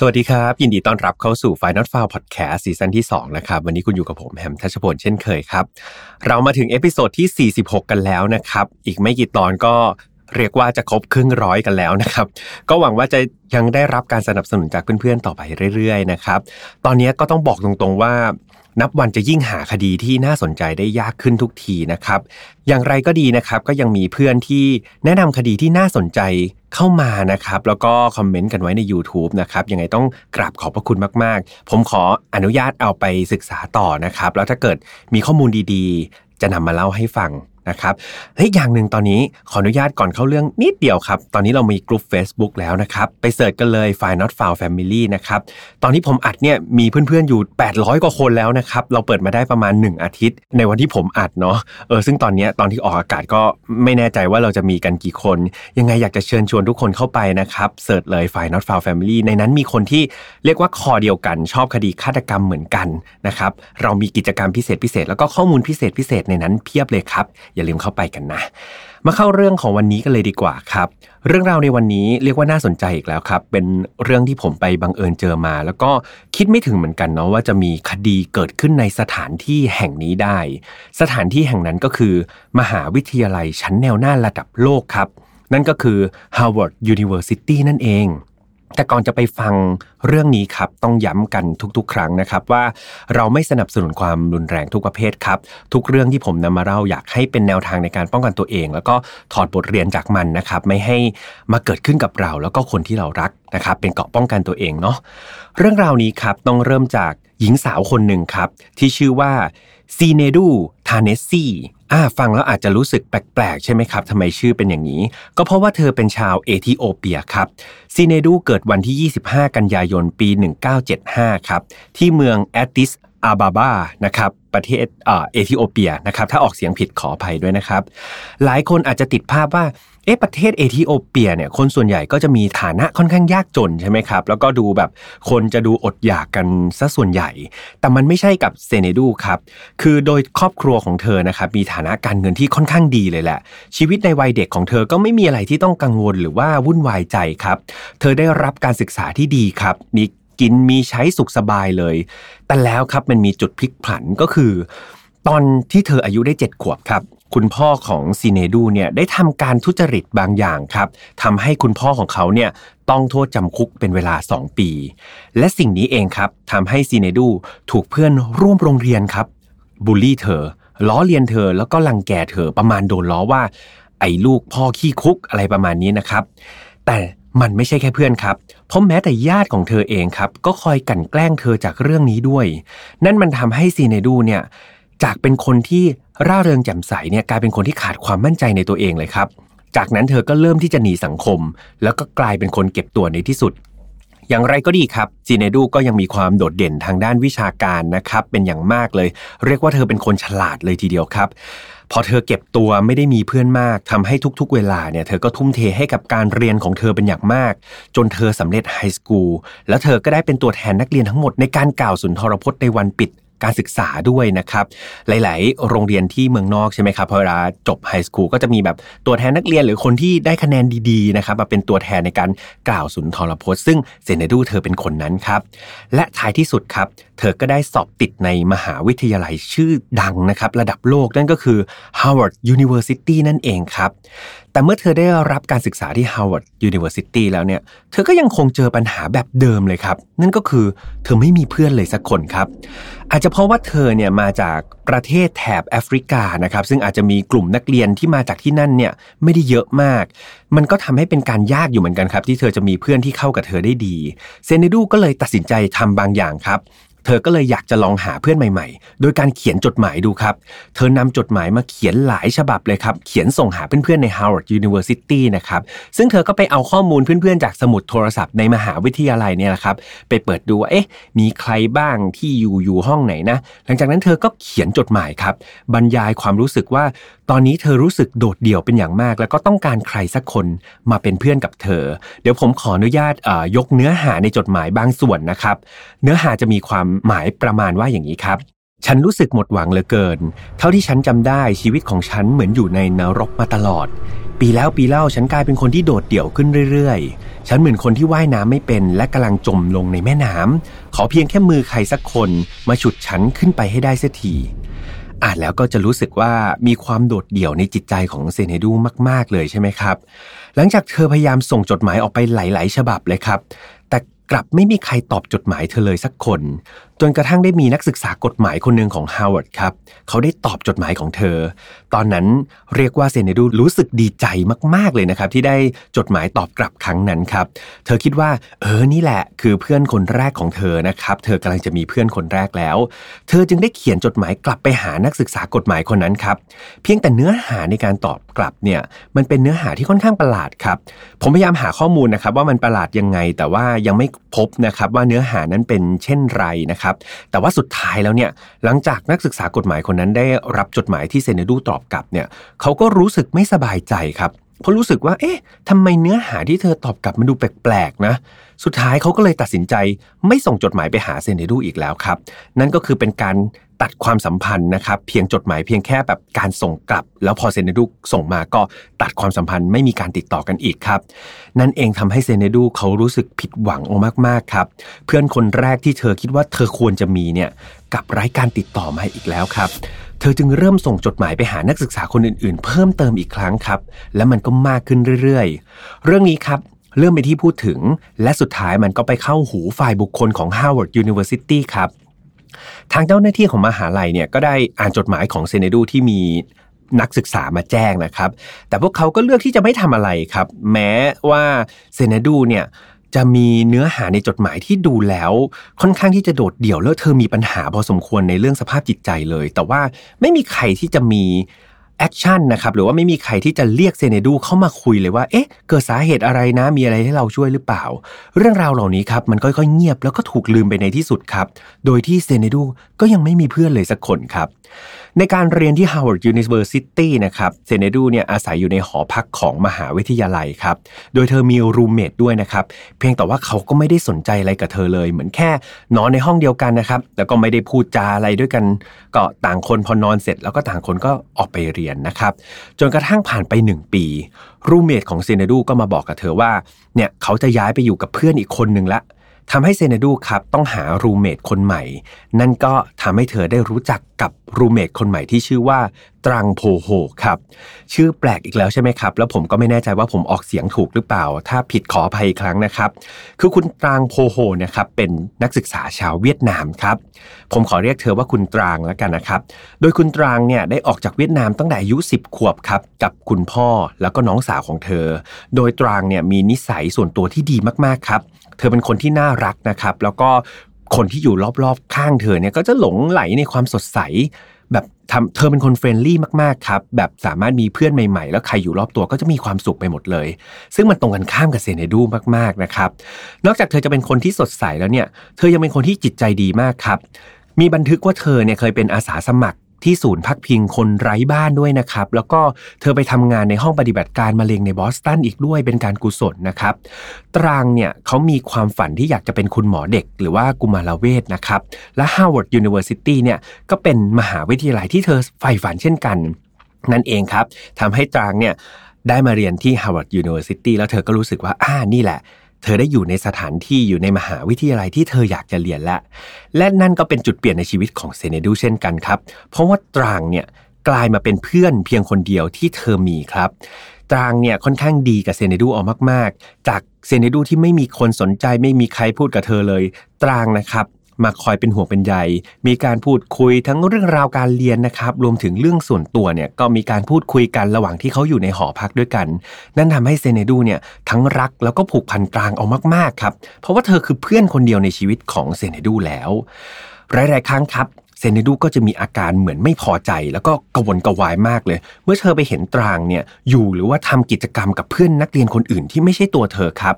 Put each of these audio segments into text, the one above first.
สวัสดีครับ ยินดีต้อนรับเข้าสู่ Final f i l e Podcast ซีซั่นที่ 2 นะครับ วันนี้คุณอยู่กับผมแฮมทัชพลเช่นเคยครับ เรามาถึง episode ที่ 46 กันแล้วนะครับ อีกไม่กี่ตอนก็เรียกว่าจะครบครึ่งร้อยกันแล้วนะครับ ก็หวังว่าจะยังได้รับการสนับสนุนจากเพื่อนๆ ต่อไปเรื่อยๆนะครับ ตอนนี้ก็ต้องบอกตรงๆว่า นับวันจะยิ่งหาคดีที่น่าสนใจได้ยากขึ้นทุกทีนะครับ อย่างไรก็ดีนะครับ ก็ยังมีเพื่อนที่แนะนำคดีที่น่าสนใจ เข้ามานะครับ แล้วก็คอมเมนต์กันไว้ใน YouTube นะครับยังไงต้องกราบขอบพระคุณมาก ๆ ผมขออนุญาตเอาไปศึกษาต่อนะครับ แล้วถ้าเกิดมีข้อมูลดีๆ จะนำมาเล่าให้ฟัง นะครับเฮ้ยอย่างหนึ่งตอนนี้ขออนุญาตก่อนเข้าเรื่องนิดเดียวครับ ตอนนี้เรามีกลุ่ม Facebook แล้วนะครับ ไปเสิร์ชกันเลย f i Not Found Family นะครับ ตอนที่ผมอัดเนี่ยมีเพื่อนๆอยู่ 800 กว่าคนแล้วนะครับ เราเปิดมาได้ประมาณ 1 อาทิตย์ ในวันที่ผมอัดเนาะเออซึ่งตอนนี้ตอนที่ออกอากาศก็ไม่แน่ใจว่าเราจะมีกันกี่คน ยังไงอยากจะเชิญชวนทุกคนเข้าไปนะครับเสิร์ชเลย f i Not Found Family ในนั้นมีคนที่เรียกว่าคอเดียวกัน ชอบคดีฆาตกรรมเหมือนกันนะครับเรามีกิจกรรมพิเศษพิเศษแล้วก็ข้อมูลพิเศษพิเศษในนั้นเพียบเลยครับอย่าลืมเข้าไปกันนะ มาเข้าเรื่องของวันนี้กันเลยดีกว่าครับ เรื่องราวในวันนี้เรียกว่าน่าสนใจอีกแล้วครับ เป็นเรื่องที่ผมไปบังเอิญเจอมา แล้วก็คิดไม่ถึงเหมือนกันเนาะว่าจะมีคดีเกิดขึ้นในสถานที่แห่งนี้ได้ สถานที่แห่งนั้นก็คือ มหาวิทยาลัยชั้นแนวหน้าระดับโลกครับ นั่นก็คือ Harvard University นั่นเอง แต่ก่อนจะไปฟังเรื่องนี้ครับ ต้องย้ำกันทุกๆ ครั้งนะครับ ว่าเราไม่สนับสนุนความรุนแรงทุกประเภทครับ ทุกเรื่องที่ผมนำมาเล่าอยากให้เป็นแนวทางในการป้องกันตัวเอง แล้วก็ถอดบทเรียนจากมันนะครับ ไม่ให้มาเกิดขึ้นกับเรา แล้วก็คนที่เรารักนะครับ เป็นเกาะป้องกันตัวเองเนาะเรื่องราวนี้ครับต้องเริ่มจากหญิงสาวคนหนึ่งครับ ที่ชื่อว่าซีเนดู ทาเนสซีอ่าฟังแล้วอาจจะรู้สึกแปลกๆ ใช่ไหมครับทำไมชื่อเป็นอย่างนี้ ก็เพราะว่าเธอเป็นชาวเอธิโอเปียครับเซเนดูเกิดวันที่ 25 กันยายนปี 1975 ครับ ที่เมืองแอดดิสอาบาบานะครับประเทศเอธิโอเปียนะครับถ้าออกเสียงผิดขออภัยด้วยนะครับ หลายคนอาจจะติดภาพว่า เอ๊ะประเทศเอธิโอเปียเนี่ยคนส่วนใหญ่ก็จะมีฐานะค่อนข้างยากจนใช่ไหมครับ แล้วก็ดูแบบคนจะดูอดอยากกันซะส่วนใหญ่ แต่มันไม่ใช่กับเซเนดูครับคือโดยครอบครัวของเธอนะครับมีฐานะการเงินที่ค่อนข้างดีเลยแหละ ชีวิตในวัยเด็กของเธอก็ไม่มีอะไรที่ต้องกังวลหรือว่าวุ่นวายใจครับ เธอได้รับการศึกษาที่ดีครับมีกินมีใช้สุขสบายเลย แต่แล้วครับมันมีจุดพลิกผันก็คือ ตอนที่เธออายุได้ 7 ขวบครับ คุณพ่อของซีเนดูเนี่ยได้ทำการทุจริตบางอย่างครับทำให้คุณพ่อของเขาเนี่ยต้องโทษจำคุกเป็นเวลา 2 ปี และสิ่งนี้เองครับทำให้ซีเนดูถูกเพื่อนร่วมโรงเรียนครับบูลลี่เธอ ล้อเลียนเธอแล้วก็ลังแกเธอประมาณโดนล้อว่า ไอ้ลูกพ่อขี้คุกอะไรประมาณนี้นะครับ แต่มันไม่ใช่แค่เพื่อนครับ เพราะแม้แต่ญาติของเธอเองครับ ก็คอยกั่นแกล้งเธอจากเรื่องนี้ด้วย นั่นมันทำให้ซีเนดูเนี่ย จากเป็นคนที่ร่าเริงแจ่มใสเนี่ยกลายเป็นคนที่ขาดความมั่นใจในตัวเองเลยครับ จากนั้นเธอก็เริ่มที่จะหนีสังคม แล้วก็กลายเป็นคนเก็บตัวในที่สุด อย่างไรก็ดีครับจีเนดูก็ยังมีความโดดเด่นทางด้านวิชาการนะครับเป็นอย่างมากเลย เรียกว่าเธอเป็นคนฉลาดเลยทีเดียวครับพอเธอเก็บตัวไม่ได้มีเพื่อนมากทำให้ทุกๆ เวลาเนี่ยเธอก็ทุ่มเทให้กับการเรียนของเธอเป็นอย่างมาก จนเธอสำเร็จไฮสคูลแล้วเธอก็ได้เป็นตัวแทนนักเรียนทั้งหมดในการกล่าวสุนทรพจน์ในวันปิด การศึกษาด้วยนะครับ หลาย ๆ โรงเรียนที่เมืองนอกใช่ไหมครับพอเวลาจบไฮสคูลก็จะมีแบบตัวแทนนักเรียนหรือคนที่ได้คะแนนดีๆนะครับมาเป็นตัวแทนในการกล่าวสุนทรพจน์ ซึ่งเซเนดูเธอเป็นคนนั้นครับ และท้ายที่สุดครับ เธอก็ได้สอบติดในมหาวิทยาลัยชื่อดังนะครับ ระดับโลกนั่นก็คือ Harvard University นั่นเองครับแต่เมื่อเธอได้รับการศึกษาที่ Harvard University แล้วเนี่ย เธอก็ยังคงเจอปัญหาแบบเดิมเลยครับ นั่นก็คือเธอไม่มีเพื่อนเลยสักคนครับ อาจจะเพราะว่าเธอเนี่ยมาจากประเทศแถบแอฟริกานะครับ ซึ่งอาจจะมีกลุ่มนักเรียนที่มาจากที่นั่นเนี่ยไม่ได้เยอะมาก มันก็ทำให้เป็นการยากอยู่เหมือนกันครับ ที่เธอจะมีเพื่อนที่เข้ากับเธอได้ดี เซเนดูก็เลยตัดสินใจทำบางอย่างครับ เธอก็เลยอยากจะลองหาเพื่อนใหม่ๆ โดยการเขียนจดหมายดูครับ เธอนำจดหมายมาเขียนหลายฉบับเลยครับ เขียนส่งหาเพื่อนๆใน Howard University นะครับ ซึ่งเธอก็ไปเอาข้อมูลเพื่อนๆ จากสมุดโทรศัพท์ในมหาวิทยาลัยเนี่ยแหละครับ ไปเปิดดูว่าเอ๊ะ มีใครบ้างที่อยู่อยู่ห้องไหนนะ หลังจากนั้นเธอก็เขียนจดหมายครับ บรรยายความรู้สึกว่า ตอนนี้เธอรู้สึกโดดเดี่ยวเป็นอย่างมาก แล้วก็ต้องการใครสักคนมาเป็นเพื่อนกับเธอ เดี๋ยวผมขออนุญาตยกเนื้อหาในจดหมายบางส่วนนะครับ เนื้อหาจะมีความหมายประมาณว่าอย่างนี้ครับ ฉันรู้สึกหมดหวังเหลือเกิน เท่าที่ฉันจำได้ชีวิตของฉันเหมือนอยู่ในนรกมาตลอด ปีแล้วปีเล่าฉันกลายเป็นคนที่โดดเดี่ยวขึ้นเรื่อยๆ ฉันเหมือนคนที่ว่ายน้ำไม่เป็นและกำลังจมลงในแม่น้ำขอเพียงแค่มือใครสักคนมาฉุดฉันขึ้นไปให้ได้เสียที อ่านแล้วก็จะรู้สึกว่ามีความโดดเดี่ยวในจิตใจของเซเนดูมาก ๆ เลยใช่ไหมครับ หลังจากเธอพยายามส่งจดหมายออกไปหลาย ๆ ฉบับเลยครับ กลับไม่มีใครตอบจดหมายเธอเลยสักคน จนกระทั่งได้มีนักศึกษากฎหมายคนหนึ่งของฮาวาร์ดครับ เขาได้ตอบจดหมายของเธอ ตอนนั้นเรียกว่าเซเนดูรู้สึกดีใจมาก ๆ เลยนะครับ ที่ได้จดหมายตอบกลับครั้งนั้นครับ เธอคิดว่า เออนี่แหละ คือเพื่อนคนแรกของเธอนะครับ เธอกำลังจะมีเพื่อนคนแรกแล้ว เธอจึงได้เขียนจดหมายกลับไปหานักศึกษากฎหมายคนนั้นครับ เพียงแต่เนื้อหาในการตอบกลับเนี่ยมันเป็นเนื้อหาที่ค่อนข้างประหลาดครับ ผมพยายามหาข้อมูลนะครับว่ามันประหลาดยังไง แต่ว่ายังไม่พบนะครับว่าเนื้อหานั้นเป็นเช่นไรนะครับ แต่ว่าสุดท้ายแล้วเนี่ยหลังจากนักศึกษากฎหมายคนนั้นได้รับจดหมายที่เซเนดูตอบกลับเนี่ยเขาก็รู้สึกไม่สบายใจครับเพราะรู้สึกว่า เอ๊ะทำไมเนื้อหาที่เธอตอบกลับมันดูแปลกๆนะ สุดท้ายเขาก็เลยตัดสินใจไม่ส่งจดหมายไปหาเซเนดูอีกแล้วครับ นั่นก็คือเป็นการตัดความสัมพันธ์นะครับ เพียงจดหมายเพียงแค่แบบการส่งกลับ แล้วพอเซเนดูส่งมาก็ตัดความสัมพันธ์ไม่มีการติดต่อกันอีกครับ นั่นเองทำให้เซเนดูเขารู้สึกผิดหวังมากๆครับ เพื่อนคนแรกที่เธอคิดว่าเธอควรจะมีเนี่ยกับไร้การติดต่อมาอีกแล้วครับ เธอจึงเริ่มส่งจดหมายไปหานักศึกษาคนอื่นๆ เพิ่มเติมอีกครั้งครับ และมันก็มากขึ้นเรื่อยๆ เรื่องนี้ครับ เริ่มไปที่พูดถึง และสุดท้ายมันก็ไปเข้าหูฝ่ายบุคคลของ Harvard University ครับทางเจ้าหน้าที่ของมหาลัยเนี่ยก็ได้อ่านจดหมายของเซเนดูที่มีนักศึกษามาแจ้งนะครับ แต่พวกเขาก็เลือกที่จะไม่ทำอะไรครับ แม้ว่าเซเนดูเนี่ยจะมีเนื้อหาในจดหมายที่ดูแล้วค่อนข้างที่จะโดดเดี่ยวแล้วเธอมีปัญหาพอสมควรในเรื่องสภาพจิตใจเลย แต่ว่าไม่มีใครที่จะมี action นะครับหรือว่าไม่มีใครที่จะเรียกเซเนดูเข้ามาคุยเลยว่าเอ๊ะเกิดสาเหตุอะไรนะมีอะไรให้เราช่วยหรือเปล่า เรื่องราวเหล่านี้ครับมันค่อยๆเงียบแล้วก็ถูกลืมไปในที่สุดครับ โดยที่เซเนดูก็ยังไม่มีเพื่อนเลยสักคนครับในการเรียนที่ Harvard University นะครับเซเนดูเนี่ยอาศัยอยู่ในหอพักของมหาวิทยาลัยครับ โดยเธอมีรูมเมทด้วยนะครับ เพียงแต่ว่าเขาก็ไม่ได้สนใจอะไรกับเธอเลย เหมือนแค่นอนในห้องเดียวกันนะครับ แล้วก็ไม่ได้พูดจาอะไรด้วยกัน ก็ต่างคนพอนอนเสร็จแล้วก็ต่างคนก็ออกไปเรียนนะครับ จนกระทั่งผ่านไป 1 ปี รูเมทของเซเนดูก็มาบอกกับเธอว่าเนี่ยเขาจะย้ายไปอยู่กับเพื่อนอีกคนหนึ่งละ ทำให้เซเนดูครับต้องหารูเมทคนใหม่ นั่นก็ทำให้เธอได้รู้จักกับรูเมทคนใหม่ที่ชื่อว่าตรังโพโฮครับชื่อแปลกอีกแล้วใช่ไหมครับ แล้วผมก็ไม่แน่ใจว่าผมออกเสียงถูกหรือเปล่า ถ้าผิดขออภัยอีกครั้งนะครับ คือคุณตรังโพโฮนะครับเป็นนักศึกษาชาวเวียดนามครับ ผมขอเรียกเธอว่าคุณตรางแล้วกันนะครับ โดยคุณตรางเนี่ยได้ออกจากเวียดนามตั้งแต่อายุ 10 ขวบครับกับคุณพ่อแล้วก็น้องสาวของเธอ โดยตรางเนี่ยมีนิสัยส่วนตัวที่ดีมากๆครับ เธอเป็นคนที่น่ารักนะครับ แล้วก็คนที่อยู่รอบๆข้างเธอเนี่ยก็จะหลงไหลในความสดใส แบบทำเธอเป็นคน friendly มากๆครับ แบบสามารถมีเพื่อนใหม่ๆ แล้วใครอยู่รอบตัวก็จะมีความสุขไปหมดเลย ซึ่งมันตรงกันข้ามกับเซเนดูมากๆนะครับ นอกจากเธอจะเป็นคนที่สดใสแล้วเนี่ย เธอยังเป็นคนที่จิตใจดีมากครับ มีบันทึกว่าเธอเนี่ยเคยเป็นอาสาสมัคร ที่ศูนย์พักพิงคนไร้บ้านด้วยนะครับ แล้วก็เธอไปทำงานในห้องปฏิบัติการมะเร็งในบอสตันอีกด้วยเป็นการกุศลนะครับ ตรางเนี่ยเขามีความฝันที่อยากจะเป็นคุณหมอเด็ก หรือว่ากุมารเวชนะครับ และ Harvard University เนี่ยก็เป็นมหาวิทยาลัยที่เธอใฝ่ฝันเช่นกัน นั่นเองครับทำให้ตรางเนี่ยได้มาเรียนที่ Harvard University แล้วเธอก็รู้สึกว่าอ่านี่แหละ เธอได้อยู่ในสถานที่อยู่ในมหาวิทยาลัยที่เธออยากจะเรียนและ และนั่นก็เป็นจุดเปลี่ยนในชีวิตของเซเนดูเช่นกันครับ เพราะว่าตรางเนี่ยกลายมาเป็นเพื่อนเพียงคนเดียวที่เธอมีครับ ตรางเนี่ยค่อนข้างดีกับเซเนดูออกมาก ๆ จากเซเนดูที่ไม่มีคนสนใจไม่มีใครพูดกับเธอเลย ตรางนะครับ มาคอยเป็นห่วงเป็นใยมีการพูดคุยทั้งเรื่องราวการเรียนนะครับ รวมถึงเรื่องส่วนตัวเนี่ยก็มีการพูดคุยกันระหว่างที่เขาอยู่ในหอพักด้วยกัน นั่นทำให้เซเนดูเนี่ยทั้งรักแล้วก็ผูกพันกลางเอามากๆครับ เพราะว่าเธอคือเพื่อนคนเดียวในชีวิตของเซเนดูแล้วหลายๆครั้งครับ เซนเนดูก็จะมีอาการเหมือนไม่พอใจ แล้วก็กวนกวายมากเลย เมื่อเธอไปเห็นตรางเนี่ยอยู่หรือว่าทำกิจกรรมกับเพื่อนนักเรียนคนอื่นที่ไม่ใช่ตัวเธอครับ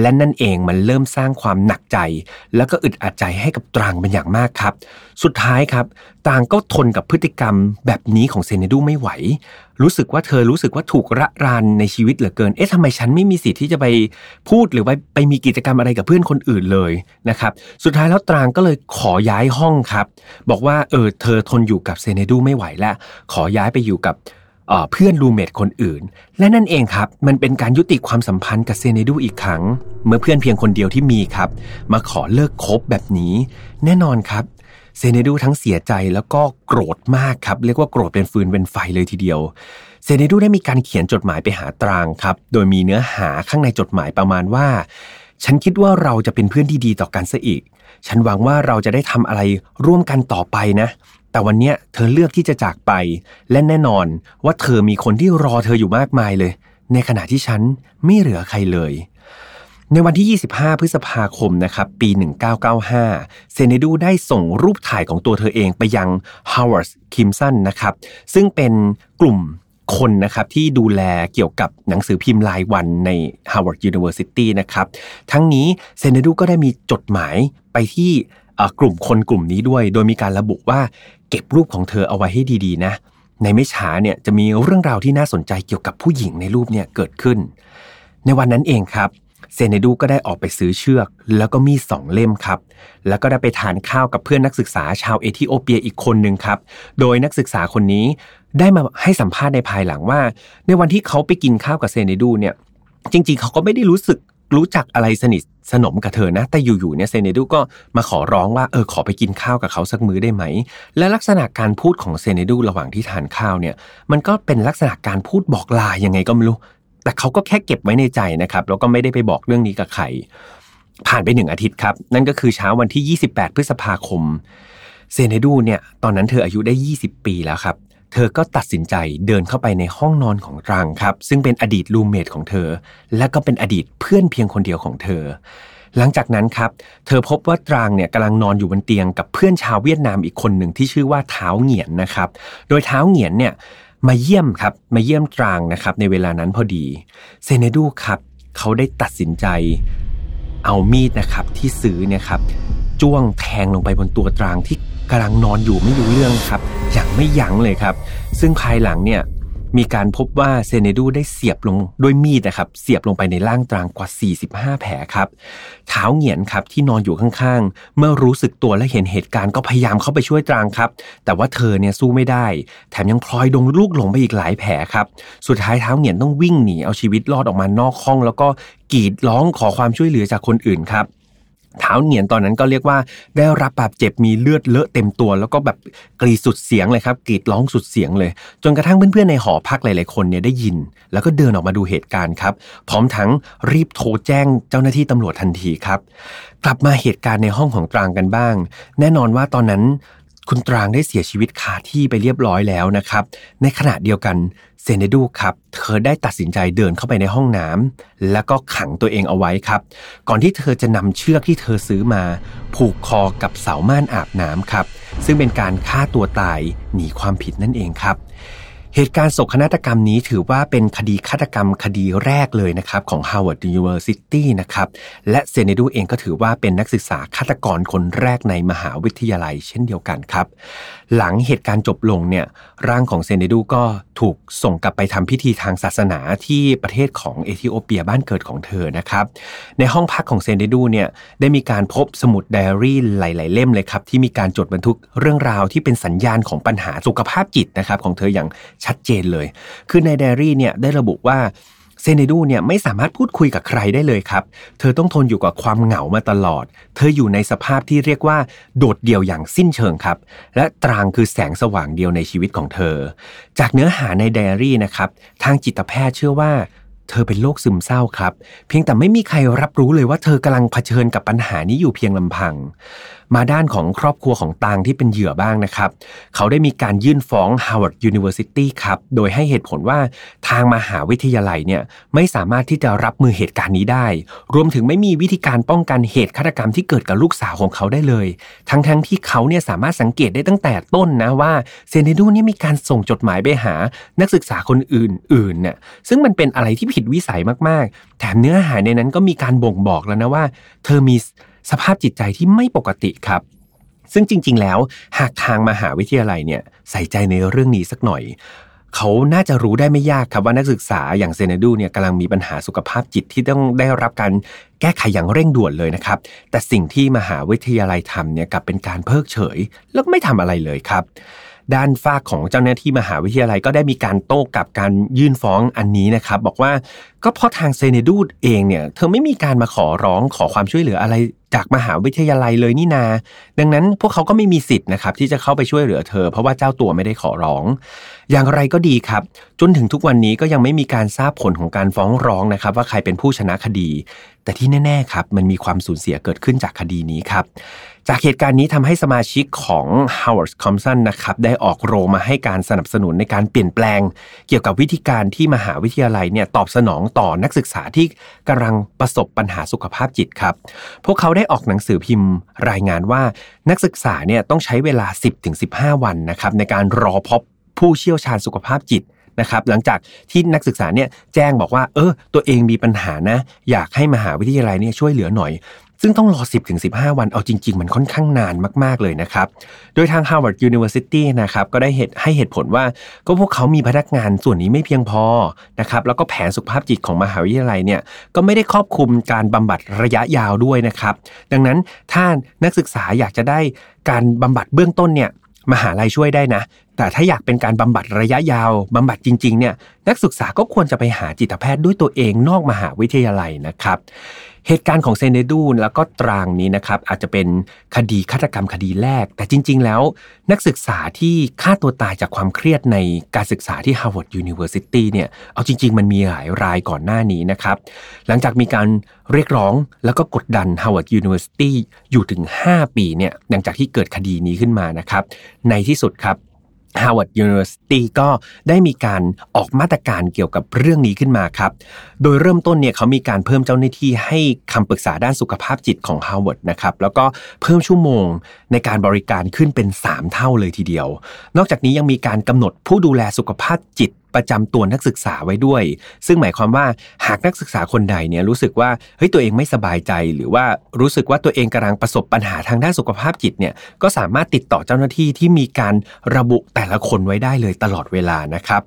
และนั่นเองมันเริ่มสร้างความหนักใจ แล้วก็อึดอัดใจให้กับตรางเป็นอย่างมากครับ สุดท้ายครับตรางก็ทนกับพฤติกรรมแบบนี้ของเซนเนดูไม่ไหว รู้สึกว่าเธอรู้สึกว่าถูกระรานในชีวิตเหลือเกิน เอ๊ะทำไมฉันไม่มีสิทธิ์ที่จะไปพูดหรือไปไปมีกิจกรรมอะไรกับเพื่อนคนอื่นเลยนะครับ สุดท้ายแล้วตรางก็เลยขอย้ายห้องครับ บอกว่าเออเธอทนอยู่กับเซเนดูไม่ไหวแล้ว ขอย้ายไปอยู่กับเพื่อนรูเมทคนอื่น และนั่นเองครับมันเป็นการยุติความสัมพันธ์กับเซเนดูอีกครั้ง เมื่อเพื่อนเพียงคนเดียวที่มีครับ มาขอเลิกคบแบบนี้ แน่นอนครับ เซเนดูทั้งเสียใจแล้วก็โกรธมากครับ เรียกว่าโกรธเป็นฟืนเป็นไฟเลยทีเดียว เซเนดูได้มีการเขียนจดหมายไปหาตรางครับ โดยมีเนื้อหาข้างในจดหมายประมาณว่า ฉันคิดว่าเราจะเป็นเพื่อนที่ดีต่อกันซะอีก ฉันหวังว่าเราจะได้ทำอะไรร่วมกันต่อไปนะ แต่วันนี้เธอเลือกที่จะจากไป และแน่นอนว่าเธอมีคนที่รอเธออยู่มากมายเลย ในขณะที่ฉันไม่เหลือใครเลย ในวันที่ 25 พฤษภาคมนะครับปี 1995 เซเนดูได้ส่งรูปถ่ายของตัวเธอเองไปยัง Howard Kimson นะครับซึ่งเป็นกลุ่มคนนะครับที่ดูแลเกี่ยวกับหนังสือพิมพ์รายวันใน Harvard University นะครับทั้งนี้เซเนดูก็ได้มีจดหมายไปที่กลุ่มคนกลุ่มนี้ด้วย โดยมีการระบุว่าเก็บรูปของเธอเอาไว้ให้ดีๆนะในไม่ช้าเนี่ยจะมีเรื่องราวที่น่าสนใจเกี่ยวกับผู้หญิงในรูปเนี่ยเกิดขึ้น ในวันนั้นเองครับ เซเนดูก็ได้ออกไปซื้อเชือก แล้วก็มีสองเล่มครับ แล้วก็ได้ไปทานข้าวกับเพื่อนนักศึกษาชาวเอธิโอเปียอีกคนหนึ่งครับ โดยนักศึกษาคนนี้ได้มาให้สัมภาษณ์ในภายหลังว่า ในวันที่เขาไปกินข้าวกับเซเนดูเนี่ย จริงๆ เขาก็ไม่ได้รู้สึกรู้จักอะไรสนิทสนมกับเธอนะ แต่อยู่ๆเนี่ยเซเนดูก็มาขอร้องว่าเออขอไปกินข้าวกับเขาสักมื้อได้ไหม และลักษณะการพูดของเซเนดูระหว่างที่ทานข้าวเนี่ย มันก็เป็นลักษณะการพูดบอกลายังไงก็ไม่รู้ แต่เขาก็แค่เก็บไว้ในใจนะครับแล้วก็ไม่ได้ไปบอกเรื่องนี้กับใครผ่านไปหนึ่งอาทิตย์ครับ นั่นก็คือเช้าวันที่ 28 พฤษภาคม เซเนดูเนี่ยตอนนั้นเธออายุได้ 20 ปีแล้วครับ เธอก็ตัดสินใจเดินเข้าไปในห้องนอนของตรังครับ ซึ่งเป็นอดีตรูมเมทของเธอ และก็เป็นอดีตเพื่อนเพียงคนเดียวของเธอ หลังจากนั้นครับ เธอพบว่าตรางเนี่ยกำลังนอนอยู่บนเตียงกับเพื่อนชาวเวียดนามอีกคนหนึ่งที่ชื่อว่าเท้าเหงียนนะครับ โดยเท้าเหงียนเนี่ย มาเยี่ยมครับมาเยี่ยมตรางนะครับในเวลานั้นพอดีเซเนดูครับเขาได้ตัดสินใจเอามีดนะครับที่ซื้อเนี่ยครับจ้วงแทงลงไปบนตัวตรางที่กำลังนอนอยู่ไม่รู้เรื่องครับอย่างไม่ยั้งเลยครับ ซึ่งภายหลังเนี่ย มีการพบว่าเซเนดูได้เสียบลงด้วยมีดนะครับ เสียบลงไปในร่างตรางกว่า 45 แผลครับเท้าเหงียนครับที่นอนอยู่ข้างๆ เมื่อรู้สึกตัวและเห็นเหตุการณ์ก็พยายามเข้าไปช่วยตรางครับ แต่ว่าเธอเนี่ยสู้ไม่ได้ แถมยังพลอยดงลูกหลงไปอีกหลายแผลครับ สุดท้ายเท้าเหงียนต้องวิ่งหนีเอาชีวิตรอดออกมานอกห้อง แล้วก็กรีดร้องขอความช่วยเหลือจากคนอื่นครับ เท้าเหนียนตอนนั้นก็เรียกว่าได้รับบาดเจ็บมีเลือดเลอะเต็มตัว แล้วก็แบบกรีดสุดเสียงเลยครับกรีดร้องสุดเสียงเลย จนกระทั่งเพื่อนๆในหอพักหลายๆคนเนี่ยได้ยิน แล้วก็เดินออกมาดูเหตุการณ์ครับ พร้อมทั้งรีบโทรแจ้งเจ้าหน้าที่ตำรวจทันทีครับ กลับมาเหตุการณ์ในห้องของตรางกันบ้าง แน่นอนว่าตอนนั้น คุณตรางได้เสียชีวิตคาที่ไปเรียบร้อยแล้วนะครับ ในขณะเดียวกันเซเนดูครับ เธอได้ตัดสินใจเดินเข้าไปในห้องน้ำแล้วก็ขังตัวเองเอาไว้ครับ ก่อนที่เธอจะนำเชือกที่เธอซื้อมา ผูกคอกับเสาม่านอาบน้ำครับ ซึ่งเป็นการฆ่าตัวตายหนีความผิดนั่นเองครับ เหตุการณ์โศกนาฏกรรมนี้ถือว่าเป็นคดีฆาตกรรมคดีแรกเลยนะครับของ Harvard University นะครับและเซเนดูเองก็ถือว่าเป็นนักศึกษาฆาตกรคนแรกในมหาวิทยาลัยเช่นเดียวกันครับ หลังเหตุการณ์จบลงเนี่ยร่างของเซเนดูก็ถูกส่งกลับไปทำพิธีทางศาสนาที่ประเทศของเอธิโอเปียบ้านเกิดของเธอนะครับ ในห้องพักของเซเนดูเนี่ยได้มีการพบสมุดไดอารี่หลาย ๆ เล่มเลยครับ ที่มีการจดบันทึกเรื่องราวที่เป็นสัญญาณของปัญหาสุขภาพจิตนะครับของเธออย่างชัดเจนเลย คือในไดอารี่เนี่ยได้ระบุว่า เซเนดูเนี่ยไม่สามารถพูดคุยกับใครได้เลยครับ เธอต้องทนอยู่กับความเหงามาตลอด เธออยู่ในสภาพที่เรียกว่าโดดเดี่ยวอย่างสิ้นเชิงครับ และตรางคือแสงสว่างเดียวในชีวิตของเธอ จากเนื้อหาในไดอารี่นะครับ ทางจิตแพทย์เชื่อว่า เธอเป็นโรคซึมเศร้าครับ เพียงแต่ไม่มีใครรับรู้เลยว่าเธอกำลังเผชิญกับปัญหานี้อยู่เพียงลำพัง มาด้านของครอบครัวของตางที่เป็นเหยื่อบ้างนะครับ เขาได้มีการยื่นฟ้อง Harvard University ครับ โดยให้เหตุผลว่าทางมหาวิทยาลัยเนี่ยไม่สามารถที่จะรับมือเหตุการณ์นี้ได้ รวมถึงไม่มีวิธีการป้องกันเหตุฆาตกรรมที่เกิดกับลูกสาวของเขาได้เลย ทั้งๆทที่เขาเนี่ยสามารถสังเกตได้ตั้งแต่ต้นนะว่าเซเนดูนี่มีการส่งจดหมายไปหานักศึกษาคนอื่นๆเนี่ยซึ่งมันเป็นอะไรที่ผิดิดวิสัยมากๆ แถมเนื้อหาในนั้นก็มีการบ่งบอกแล้วนะว่า เธอมีสภาพจิตใจที่ไม่ปกติครับ ซึ่งจริง ๆ แล้วหากทางมหาวิทยาลัยเนี่ยใส่ใจในเรื่องนี้สักหน่อยเขาน่าจะรู้ได้ไม่ยากครับว่านักศึกษาอย่างเซเนดูเนี่ยกำลังมีปัญหาสุขภาพจิตที่ต้องได้รับการแก้ไขอย่างเร่งด่วนเลยนะครับ แต่สิ่งที่มหาวิทยาลัยทำเนี่ยกลับเป็นการเพิกเฉย แล้วไม่ทำอะไรเลยครับ ด้านฝากของเจ้าหน้าที่มหาวิทยาลัยก็ได้มีการโต้กลับการยื่นฟ้องอันนี้นะครับบอกว่าก็เพราะทางเซเนดูดเองเนี่ยเธอไม่มีการมาขอร้องขอความช่วยเหลืออะไรจากมหาวิทยาลัยเลยนี่นา ดังนั้นพวกเขาก็ไม่มีสิทธิ์นะครับที่จะเข้าไปช่วยเหลือเธอ เพราะว่าเจ้าตัวไม่ได้ขอร้อง อย่างไรก็ดีครับ จนถึงทุกวันนี้ก็ยังไม่มีการทราบผลของการฟ้องร้องนะครับ ว่าใครเป็นผู้ชนะคดี แต่ที่แน่ๆครับมันมีความสูญเสียเกิดขึ้นจากคดีนี้ครับ จากเหตุการณ์นี้ทำให้สมาชิกของ Howard c o m p s o n นะครับได้ออกโรงมาให้การสนับสนุนในการเปลี่ยนแปลง เกี่ยวกับวิธีการที่มหาวิทยาลัยเนี่ยตอบสนองต่อนักศึกษาที่กำลังประสบปัญหาสุขภาพจิตครับ พวกเขาได้ออกหนังสือพิมพ์รายงานว่านักศึกษาเนี่ยต้องใช้เวลา 10-15 วันนะครับในการรอพบผู้เชี่ยวชาญสุขภาพจิตนะครับหลังจากที่นักศึกษาเนี่ยแจ้งบอกว่า เออตัวเองมีปัญหานะ อยากให้มหาวิทยาลัยเนี่ยช่วยเหลือหน่อย ซึ่งต้องรอ 10-15ถึงวัน เอาจริง ๆ มันค่อนข้างนานมาก ๆ เลยนะครับ โดยทาง Harvard University นะครับ ก็ได้เหตุให้เหตุผลว่า ก็พวกเขามีพนักงานส่วนนี้ไม่เพียงพอนะครับ แล้วก็แผนสุขภาพจิตของมหาวิทยาลัยเนี่ย ก็ไม่ได้ครอบคลุมการบำบัดระยะยาวด้วยนะครับ ดังนั้นถ้านักศึกษาอยากจะได้การบำบัดเบื้องต้นเนี่ย มหาลัยช่วยได้นะ แต่ถ้าอยากเป็นการบำบัดระยะยาวบำบัดจริง ๆ เนี่ย นักศึกษาก็ควรจะไปหาจิตแพทย์ด้วยตัวเองนอกมหาวิทยาลัยนะครับ เหตุการณ์ของเซเนดูแล้วก็ตรางนี้นะครับอาจจะเป็นคดีฆาตกรรมคดีแรก แต่จริง ๆ แล้ว นักศึกษาที่ฆ่าตัวตายจากความเครียดในการศึกษาที่ Harvard University เนี่ยเอาจริง ๆ มันมีหลายรายก่อนหน้านี้นะครับ หลังจากมีการเรียกร้องแล้วก็กดดัน Harvard University อยู่ถึง 5 ปีเนี่ยหลังจากที่เกิดคดีนี้ขึ้นมานะครับ ในที่สุดครับ Harvard University ก็ได้มีการออกมาตรการเกี่ยวกับเรื่องนี้ขึ้นมาครับ โดยเริ่มต้นเนี่ยเขามีการเพิ่มเจ้าหน้าที่ให้คำปรึกษาด้านสุขภาพจิตของ Harvard นะครับ แล้วก็เพิ่มชั่วโมงในการบริการขึ้นเป็น 3 เท่าเลยทีเดียว นอกจากนี้ยังมีการกำหนดผู้ดูแลสุขภาพจิต ประจำตัวนักศึกษาไว้ด้วย ซึ่งหมายความว่าหากนักศึกษาคนใดเนี่ยรู้สึกว่าเฮ้ยตัวเองไม่สบายใจ หรือว่ารู้สึกว่าตัวเองกำลังประสบปัญหาทางด้านสุขภาพจิตเนี่ยก็สามารถติดต่อเจ้าหน้าที่ที่มีการระบุแต่ละคนไว้ได้เลยตลอดเวลานะครับ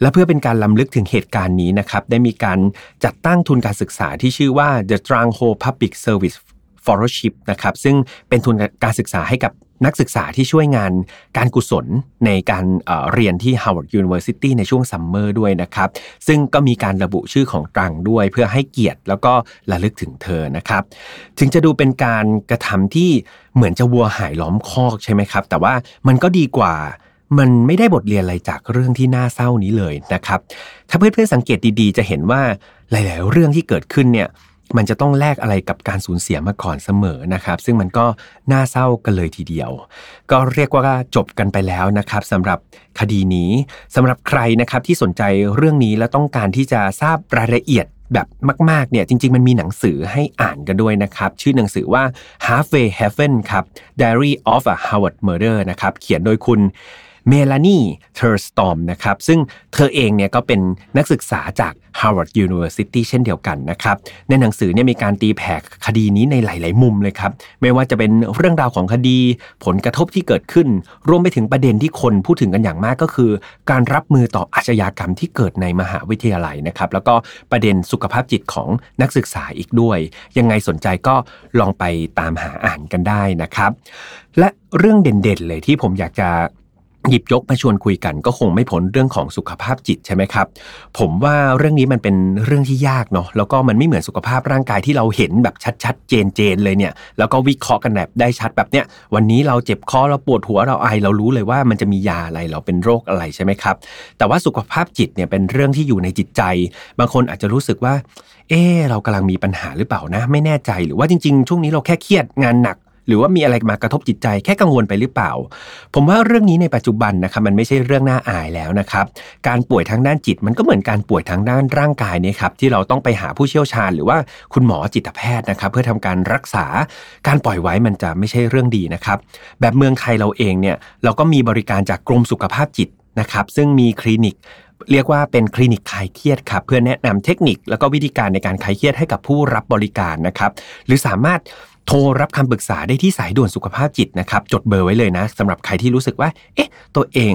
และเพื่อเป็นการล้ำลึกถึงเหตุการณ์นี้นะครับได้มีการจัดตั้งทุนการศึกษาที่ชื่อว่า The Stranghold Public Service Fellowship นะครับซึ่งเป็นทุนการศึกษาให้กับ นักศึกษาที่ช่วยงานการกุศลในการเเรียนที่ Harvard University ในช่วงซัมเมอร์ด้วยนะครับ ซึ่งก็มีการระบุชื่อของตรังด้วย เพื่อให้เกียรติแล้วก็ระลึกถึงเธอนะครับ ถึงจะดูเป็นการกระทำที่เหมือนจะวัวหายล้อมคอกใช่ไหมครับ แต่ว่ามันก็ดีกว่ามันไม่ได้บทเรียนอะไรจากเรื่องที่น่าเศร้านี้เลยนะครับ ถ้าเพื่อนๆสังเกตดีๆ จะเห็นว่าหลาย ๆ เรื่องที่เกิดขึ้นเนี่ย มันจะต้องแลกอะไรกับการสูญเสียมาก่อนเสมอนะครับ ซึ่งมันก็น่าเศร้ากันเลยทีเดียว ก็เรียกว่าจบกันไปแล้วนะครับสำหรับคดีนี้สำหรับใครนะครับที่สนใจเรื่องนี้และต้องการที่จะทราบรายละเอียดแบบมาก ๆ เนี่ยจริง ๆ มันมีหนังสือให้อ่านกันด้วยนะครับ ชื่อหนังสือว่า Halfway Heaven ครับ Diary of a Harvard Murder นะครับ เขียนโดยคุณ เมลานีเธิร์นสตรอมนะครับซึ่งเธอเองเนี่ยก็เป็นนักศึกษาจาก Harvard University เช่นเดียวกันนะครับในหนังสือเนี่ยมีการตีแผ่คดีนี้ในหลาย ๆ มุมเลยครับไม่ว่าจะเป็นเรื่องราวของคดี ผลกระทบที่เกิดขึ้น รวมไปถึงประเด็นที่คนพูดถึงกันอย่างมากก็คือ การรับมือต่ออาชญากรรมที่เกิดในมหาวิทยาลัยนะครับแล้วก็ประเด็นสุขภาพจิตของนักศึกษาอีกด้วย ยังไงสนใจก็ลองไปตามหาอ่านกันได้นะครับและเรื่องเด่นๆเลยที่ผมอยากจะ หยิบยกมาชวนคุยกันก็คงไม่พ้นเรื่องของสุขภาพจิตใช่ไหมครับ ผมว่าเรื่องนี้มันเป็นเรื่องที่ยากเนาะแล้วก็มันไม่เหมือนสุขภาพร่างกายที่เราเห็นแบบชัดๆเจนๆเลยเนี่ย แล้วก็วิเคราะห์กันแบบได้ชัดแบบเนี้ยวันนี้เราเจ็บคอเราปวดหัวเราไอเรารู้เลยว่ามันจะมียาอะไรเราเป็นโรคอะไรใช่ไหมครับ แต่ว่าสุขภาพจิตเนี่ยเป็นเรื่องที่อยู่ในจิตใจ บางคนอาจจะรู้สึกว่า เออเรากำลังมีปัญหาหรือเปล่านะ ไม่แน่ใจหรือว่าจริง ๆ ช่วงนี้เราแค่เครียดงานหนัก หรือว่ามีอะไรมากระทบจิตใจแค่กังวลไปหรือเปล่า ผมว่าเรื่องนี้ในปัจจุบันนะครับมันไม่ใช่เรื่องน่าอายแล้วนะครับ การป่วยทางด้านจิตมันก็เหมือนการป่วยทางด้านร่างกายเนี่ยครับที่เราต้องไปหาผู้เชี่ยวชาญ หรือว่าคุณหมอจิตแพทย์นะครับเพื่อทำการรักษาการปล่อยไว้มันจะไม่ใช่เรื่องดีนะครับ แบบเมืองไทยเราเองเนี่ยเราก็มีบริการจากกรมสุขภาพจิตนะครับ ซึ่งมีคลินิกเรียกว่าเป็นคลินิกคลายเครียดครับเพื่อแนะนำเทคนิค แล้วก็วิธีการในการคลายเครียดให้กับผู้รับบริการนะครับ หรือสามารถ โทรรับคำปรึกษาได้ที่สายด่วนสุขภาพจิตนะครับ จดเบอร์ไว้เลยนะสำหรับใครที่รู้สึกว่า เอ๊ะ ตัวเอง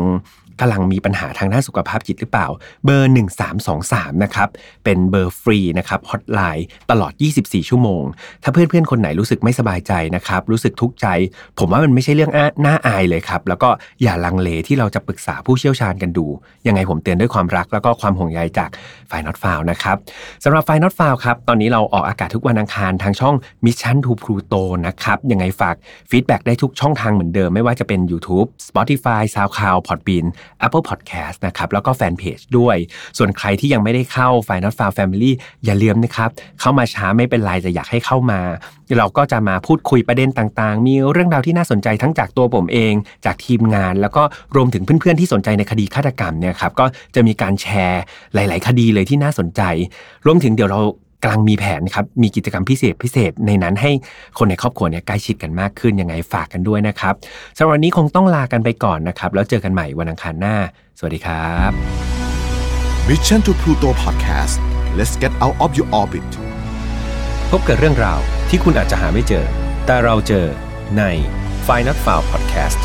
กำลังมีปัญหาทางด้านสุขภาพจิตหรือเปล่า เบอร์ 1323 นะครับ เป็นเบอร์ฟรีนะครับฮอตไลน์ตลอด 24 ชั่วโมง ถ้าเพื่อนๆ คนไหนรู้สึกไม่สบายใจนะครับ รู้สึกทุกข์ใจ ผมว่ามันไม่ใช่เรื่องน่าอายเลยครับ แล้วก็อย่าลังเลที่เราจะปรึกษาผู้เชี่ยวชาญกันดู ยังไงผมเตือนด้วยความรักแล้วก็ความห่วงใยจาก File Not Found นะครับสำหรับ File Not Found ครับตอนนี้เราออกอากาศทุกวันอังคารทางช่อง Mission to Pluto นะครับยังไงฝากฟีดแบ็กได้ทุกช่องทางเหมือนเดิมไม่ว่าจะเป็น YouTube Spotify SoundCloud Podbean Apple Podcast นะครับแล้วก็แฟนเพจด้วย ส่วนใครที่ยังไม่ได้เข้า f i n a l f a r Family อย่าลืมนะครับ เข้ามาช้าไม่เป็นไรจะอยากให้เข้ามา เราก็จะมาพูดคุยประเด็นต่างๆ มีเรื่องราวที่น่าสนใจทั้งจากตัวผมเอง จากทีมงาน แล้วก็รวมถึงเพื่อนๆที่สนใจในคดีฆาตกรรมเนี่ยครับก็จะมีการแชร์หลาย ๆ คดีเลยที่น่าสนใจ รวมถึงเดี๋ยวเรา กำลังมีแผนครับมีกิจกรรมพิเศษพิเศษในนั้นให้คนในครอบครัวเนี่ยใกล้ชิดกันมากขึ้นยังไงฝากกันด้วยนะครับสำหรับวันนี้คงต้องลากันไปก่อนนะครับ แล้วเจอกันใหม่วันอังคารหน้า สวัสดีครับ Mission to Pluto Podcast let's get out of your orbit พบกับเรื่องราวที่คุณอาจจะหาไม่เจอ แต่เราเจอใน f i n a l f i l e Podcast